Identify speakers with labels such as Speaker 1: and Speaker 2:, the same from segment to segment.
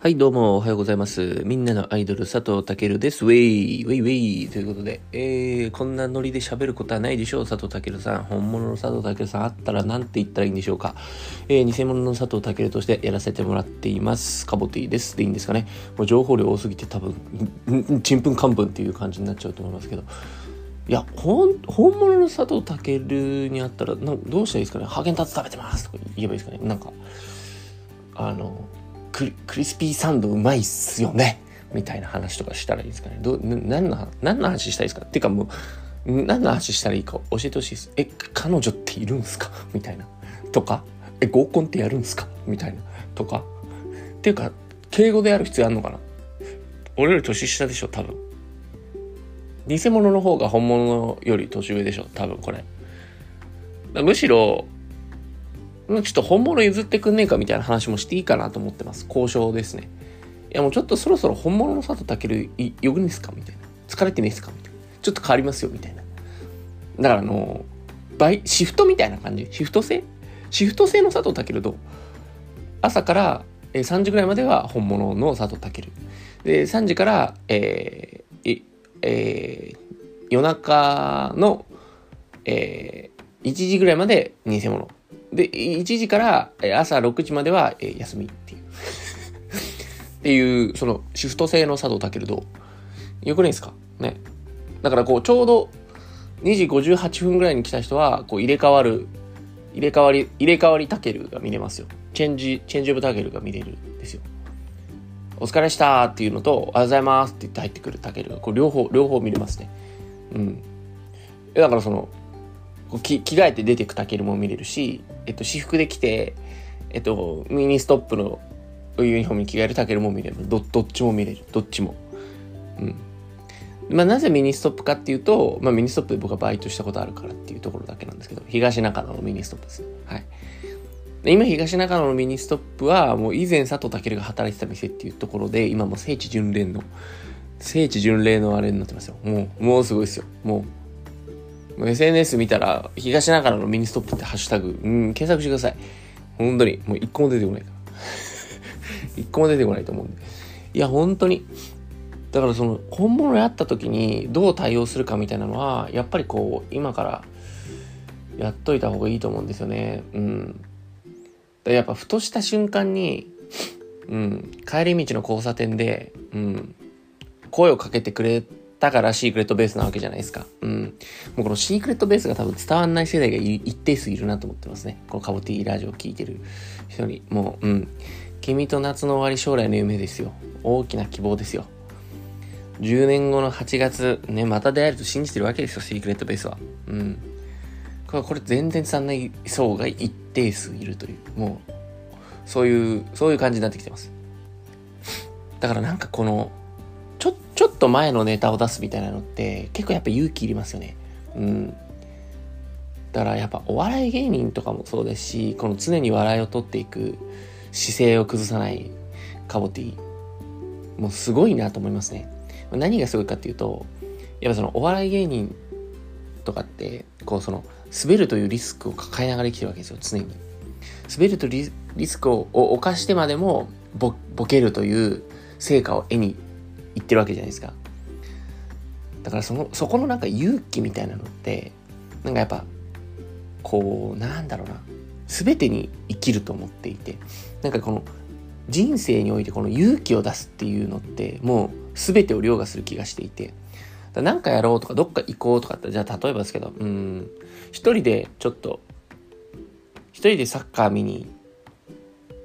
Speaker 1: はい、どうも、おはようございます。みんなのアイドル、佐藤健です。ウェイ、ウェイウェイ。ということで、えー、こんなノリで喋ることはないでしょう、佐藤健さん。本物の佐藤健さんあったら何て言ったらいいんでしょうか。えー、偽物の佐藤健としてやらせてもらっています。カボティです。でいいんですかね。もう情報量多すぎて多分、ちんぷんかんぷんっていう感じになっちゃうと思いますけど。いや、ほん、本物の佐藤健にあったら、どうしたらいいですかね。ハーゲンダッツ食べてますとか言えばいいですかね。なんか、あの、クリスピーサンドうまいっすよねみたいな話とかしたらいいですかね。ど、な何の、何の話したいですか？っていうかもう、何の話したらいいか教えてほしいです。え、彼女っているんすか？みたいな。とか、え、合コンってやるんすか？みたいな。とか。っていうか、敬語でやる必要あるのかな？俺より年下でしょ、多分。偽物の方が本物より年上でしょ、多分これ。むしろ、ちょっと本物譲ってくんねえかみたいな話もしていいかなと思ってます。交渉ですね。いやもうちょっとそろそろ本物の佐藤健呼ぶんですか？みたいな。疲れてねえっすか？みたいな。ちょっと変わりますよみたいな。だからあの、倍、シフトみたいな感じ？シフト制？シフト制の佐藤健と、朝から3時ぐらいまでは本物の佐藤健。で、3時から、えー、えー、夜中の、えー、1時ぐらいまで偽物。で、1時から朝6時までは休みっていう。っていう、そのシフト制の佐藤健どうよくないですか？ね。だからこう、ちょうど2時58分ぐらいに来た人は、こう入れ替わる、入れ替わり、入れ替わりタケルが見れますよ。チェンジ、チェンジオブタケルが見れるんですよ。お疲れしたっていうのと、おはようございますって言って入ってくるタケルが、こう両方、両方見れますね。うん。だからその、着着替えて出てくタケルも見れるし、えっと、私服で着て、えっと、ミニストップのユニフォームに着替えるタケルも見れる。ど、どっちも見れる。どっちも。うん。まあ、なぜミニストップかっていうと、まあ、ミニストップで僕はバイトしたことあるからっていうところだけなんですけど、東中野のミニストップです。はい。今、東中野のミニストップは、もう以前佐藤健が働いてた店っていうところで、今も聖地巡礼の、聖地巡礼のあれになってますよ。もう、もうすごいですよ。もう SNS 見たら、東中野のミニストップってハッシュタグ、うん、検索してください。本当に、もう一個も出てこないから。一個も出てこないと思うんで。いや、本当に。だからその、本物やった時にどう対応するかみたいなのは、やっぱりこう、今からやっといた方がいいと思うんですよね。うん。だやっぱ、ふとした瞬間に、うん、帰り道の交差点で、うん、声をかけてくれだからシークレットベースなわけじゃないですか。うん。もうこのシークレットベースが多分伝わんない世代が一定数いるなと思ってますね。このカボティラジオを聴いてる人に。もう、うん。君と夏の終わり将来の夢ですよ。大きな希望ですよ。10年後の8月、ね、また出会えると信じてるわけですよ、シークレットベースは。うん。これ、これ全然伝わんない層が一定数いるという、もう、そういう、そういう感じになってきてます。だからなんかこの、っと前のネタを出すみたいなのって結構やっぱ勇気いりますよね。うん。だからやっぱお笑い芸人とかもそうですし、この常に笑いを取っていく姿勢を崩さないカボティ。もうすごいなと思いますね。何がすごいかっていうと、やっぱそのお笑い芸人とかって、こうその滑るというリスクを抱えながら生きてるわけですよ、常に。滑るとリリスクを犯してまでもボボケるという成果を得に言ってるわけじゃないですか。だからその、そこのなんか勇気みたいなのって、なんかやっぱ、こう、なんだろうな、全てに生きると思っていて、なんかこの、人生においてこの勇気を出すっていうのって、もう全てを凌駕する気がしていて、なんかやろうとか、どっか行こうとかって、じゃあ例えばですけど、うん、一人でちょっと、一人でサッカー見に、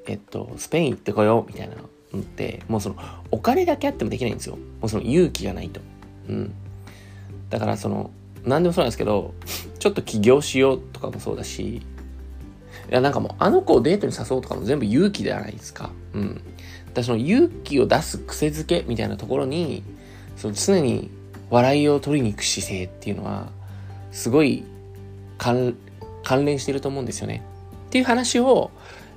Speaker 1: えっと、スペイン行ってこようみたいなのって、もうその、お金だけあってもできないんですよ。もうその勇気がないと。うん。だからその、何でもそうなんですけど、ちょっと起業しようとかもそうだし、いやなんかもうあの子をデートに誘うとかも全部勇気じゃないですか。うん。だその勇気を出す癖づけみたいなところに、その常に笑いを取りに行く姿勢っていうのは、すごい関連してると思うんですよね。っていう話を、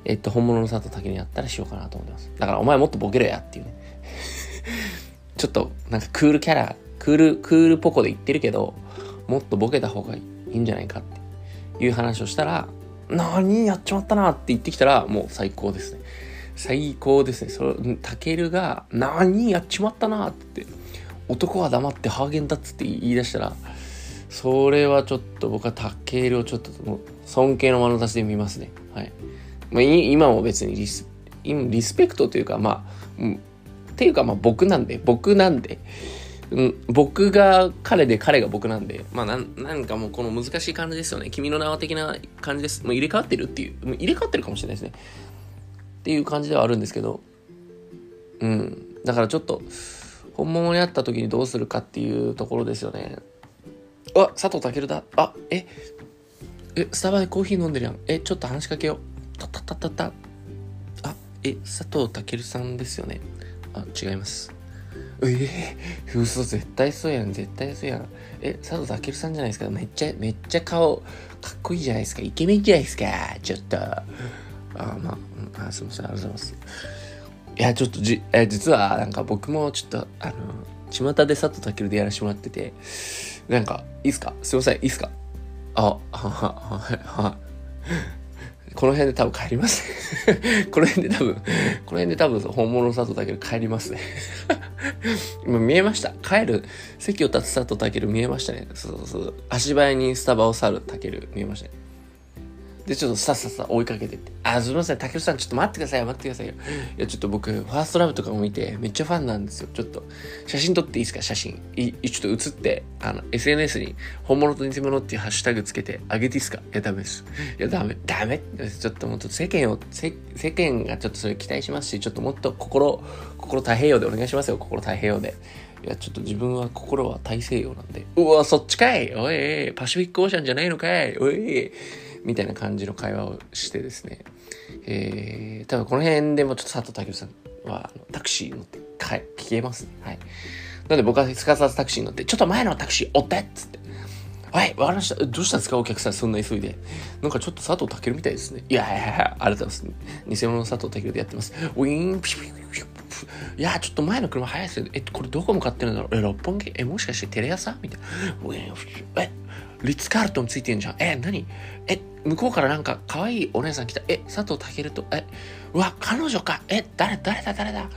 Speaker 1: えっと、本物の佐藤健にやったらしようかなと思ってます。だからお前もっとボケろやっていうね。ちょっとなんかクールキャラ、クール、クールポコで言ってるけど、もっとボケた方がいいんじゃないかっていう話をしたら、なにやっちまったなって言ってきたら、もう最高ですね。最高ですね。それ、タケルが、何やっちまったなって。男は黙ってハーゲンダッツって言い出したら、それはちょっと僕はタケルをちょっと尊敬の眼差しで見ますね。はい。まあ、今も別にリス、リスペクトというか、まあ、うん、っていうかまあ僕なんで、僕なんで、うん、僕が彼で彼が僕なんで、まあなん、なんかもうこの難しい感じですよね。君の名は的な感じです。もう入れ替わってるっていう、もう入れ替わってるかもしれないですね。っていう感じではあるんですけど、うん。だからちょっと、本物に会った時にどうするかっていうところですよね。あ、佐藤健だ。あ、え、え、スタバでコーヒー飲んでるやん。え、ちょっと話しかけよう。たたたたた。あ、え、佐藤健さんですよね。あ、違います。えー、嘘絶対そうやん絶対そうやん。え佐藤健さんじゃないですか？めっちゃめっちゃ顔かっこいいじゃないですか。イケメンじゃないですか？ちょっと。あまああすみませんありがとうございます。いやちょっとじえ実はなんか僕もちょっとあの巷で佐藤健でやらせてもらっててなんかいいっすか？すいませんいいっすか？あはははは。この辺で多分帰ります この辺で多分、この辺で多分本物の佐藤健帰りますね 今見えました。帰る、席を立つ佐藤健見えましたね。そうそうそう。足早にスタバを去る健見えましたね。で、ちょっとさっさっさ追いかけてって。あ、すみません、たけるさん、ちょっと待ってくださいよ、待ってくださいよ。いや、ちょっと僕、ファーストラブとかも見て、めっちゃファンなんですよ。ちょっと、写真撮っていいですか、写真。い、ちょっと写って、あの、SNS に、本物と偽物っていうハッシュタグつけて、あげていいですか？いや、ダメです。いや、ダメ、ダメちょっともっと世間を、世間がちょっとそれ期待しますし、ちょっともっと心、心太平洋でお願いしますよ、心太平洋で。いや、ちょっと自分は心は大西洋なんで。うわ、そっちかいおい、パシフィックオーシャンじゃないのかいおい。みたいな感じの会話をしてですね、えー、多分この辺でもちょっと佐藤健さんはタクシー乗って聞けますね。はい。なので僕はすかさずタクシーに乗って、ちょっと前のタクシー追ってっつって。はい、わかりました。どうしたんですか？お客さん、そんな急いで。なんかちょっと佐藤健みたいですね。いやいやいや、ありがとうございます。偽物の佐藤健でやってます。ウィーン、ピシピシピシピュいや、ちょっと前の車速いですよ。え、これどこ向かってるんだろうえ、六本木え、もしかしてテレ朝みたいな。ウィーン、え、リッツ・カールトンついてんじゃん。え、何？え、向こうからなんか可愛いお姉さん来た。え、佐藤健と、え、うわ、彼女か。え、誰、誰だ、誰だ？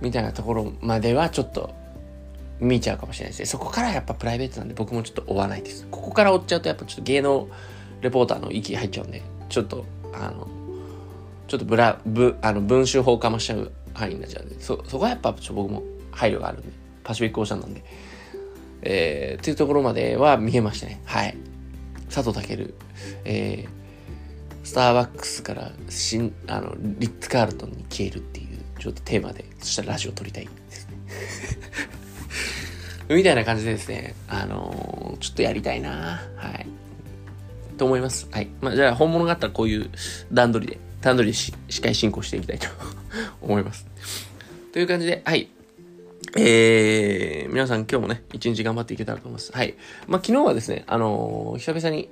Speaker 1: みたいなところまではちょっと見ちゃうかもしれないですね。そこからやっぱプライベートなんで僕もちょっと追わないです。ここから追っちゃうとやっぱちょっと芸能レポーターの域入っちゃうんで、ちょっと、あの、ちょっとブラ、ブ、あの、文集法かましちゃう範囲になっちゃうんで、そ、そこはやっぱちょ僕も配慮があるんで、パシフィックオーシャンなんで。えー、っていうところまでは見えましたね。はい。佐藤健、えー、スターバックスから新、あの、リッツ・カールトンに消えるっていう、ちょっとテーマで、そしたらラジオ撮りたいですね。みたいな感じでですね、あのー、ちょっとやりたいなはい。と思います。はい。まあ、じゃあ本物があったらこういう段取りで、段取りでし司会進行していきたいと思います。という感じで、はい。えー、皆さん今日もね、一日頑張っていけたらと思います。はい。まあ、昨日はですね、あのー、久々に、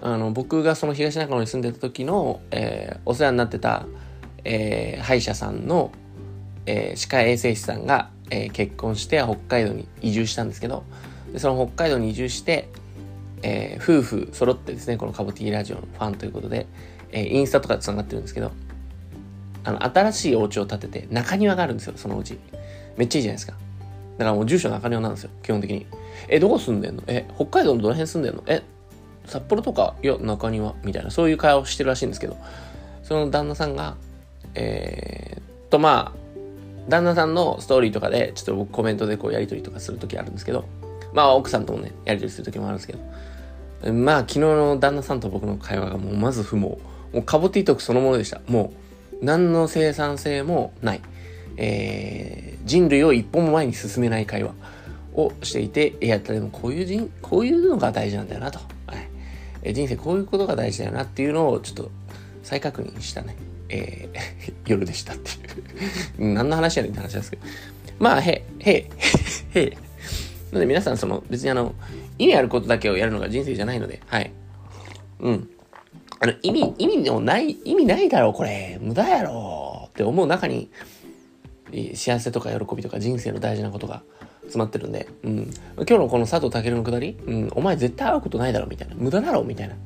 Speaker 1: あの、僕がその東中野に住んでた時の、えー、お世話になってた、えー、歯医者さんの、えー、歯科衛生士さんが、えー、結婚して北海道に移住したんですけど、でその北海道に移住して、えー、夫婦揃ってですね、このカボティーラジオのファンということで、えー、インスタとかで繋がってるんですけど、あの、新しいお家を建てて、中庭があるんですよ、そのうち。めっちゃいいじゃないですか。だからもう住所中庭なんですよ、基本的に。え、どこ住んでんの？え、北海道のどの辺住んでんの？え、札幌とか、いや、中庭みたいな、そういう会話をしてるらしいんですけど、その旦那さんが、えー、と、まあ、旦那さんのストーリーとかで、ちょっと僕コメントでこうやりとりとかするときあるんですけど、まあ奥さんともね、やりとりするときもあるんですけど、まあ昨日の旦那さんと僕の会話がもうまず不毛。もうカボティトークそのものでした。もう、何の生産性もない。えー、人類を一歩も前に進めない会話をしていて、いや、でもこういう人、こういうのが大事なんだよなと。はい。え人生こういうことが大事だよなっていうのをちょっと再確認したね、えー、夜でしたっていう 何の話やねんって話ですけど。まあ、へ、へ、へ、へ。なので皆さん、その、別にあの、意味あることだけをやるのが人生じゃないので、はい。うん。あの、意味、意味でもない、意味ないだろ、これ。無駄やろって思う中に、幸せとか喜びとか人生の大事なことが詰まってるんで、うん。今日のこの佐藤健のくだり、うん、お前絶対会うことないだろ、みたいな。無駄だろ、みたいな。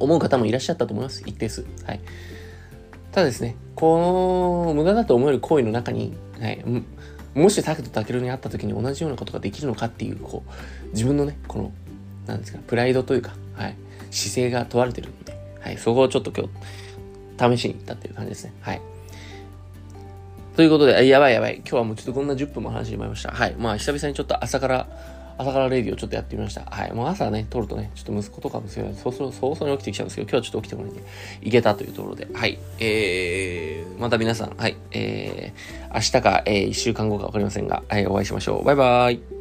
Speaker 1: 思う方もいらっしゃったと思います。一定数。はい。ただですね、この無駄だと思える行為の中に、はい、もしタケとタケルに会った時に同じようなことができるのかっていう、こう、自分のね、この、なんですか、プライドというか、はい、姿勢が問われてる、はい、そこをちょっと今日、試しに行ったっていう感じですね。はい。ということで、やばいやばい。今日はもうちょっとこんな10分も話してまいました。はい。まあ、久々にちょっと朝から、朝からレディをちょっとやってみました。はい。もう朝ね、撮るとね、ちょっと息子とかもそうそうそう早々に起きてきちゃうんですけど、今日はちょっと起きてもらっていけたというところで、はい。えー、また皆さん、はい。えー、明日か、えー、1週間後かわかりませんが、はい、お会いしましょう。バイバーイ。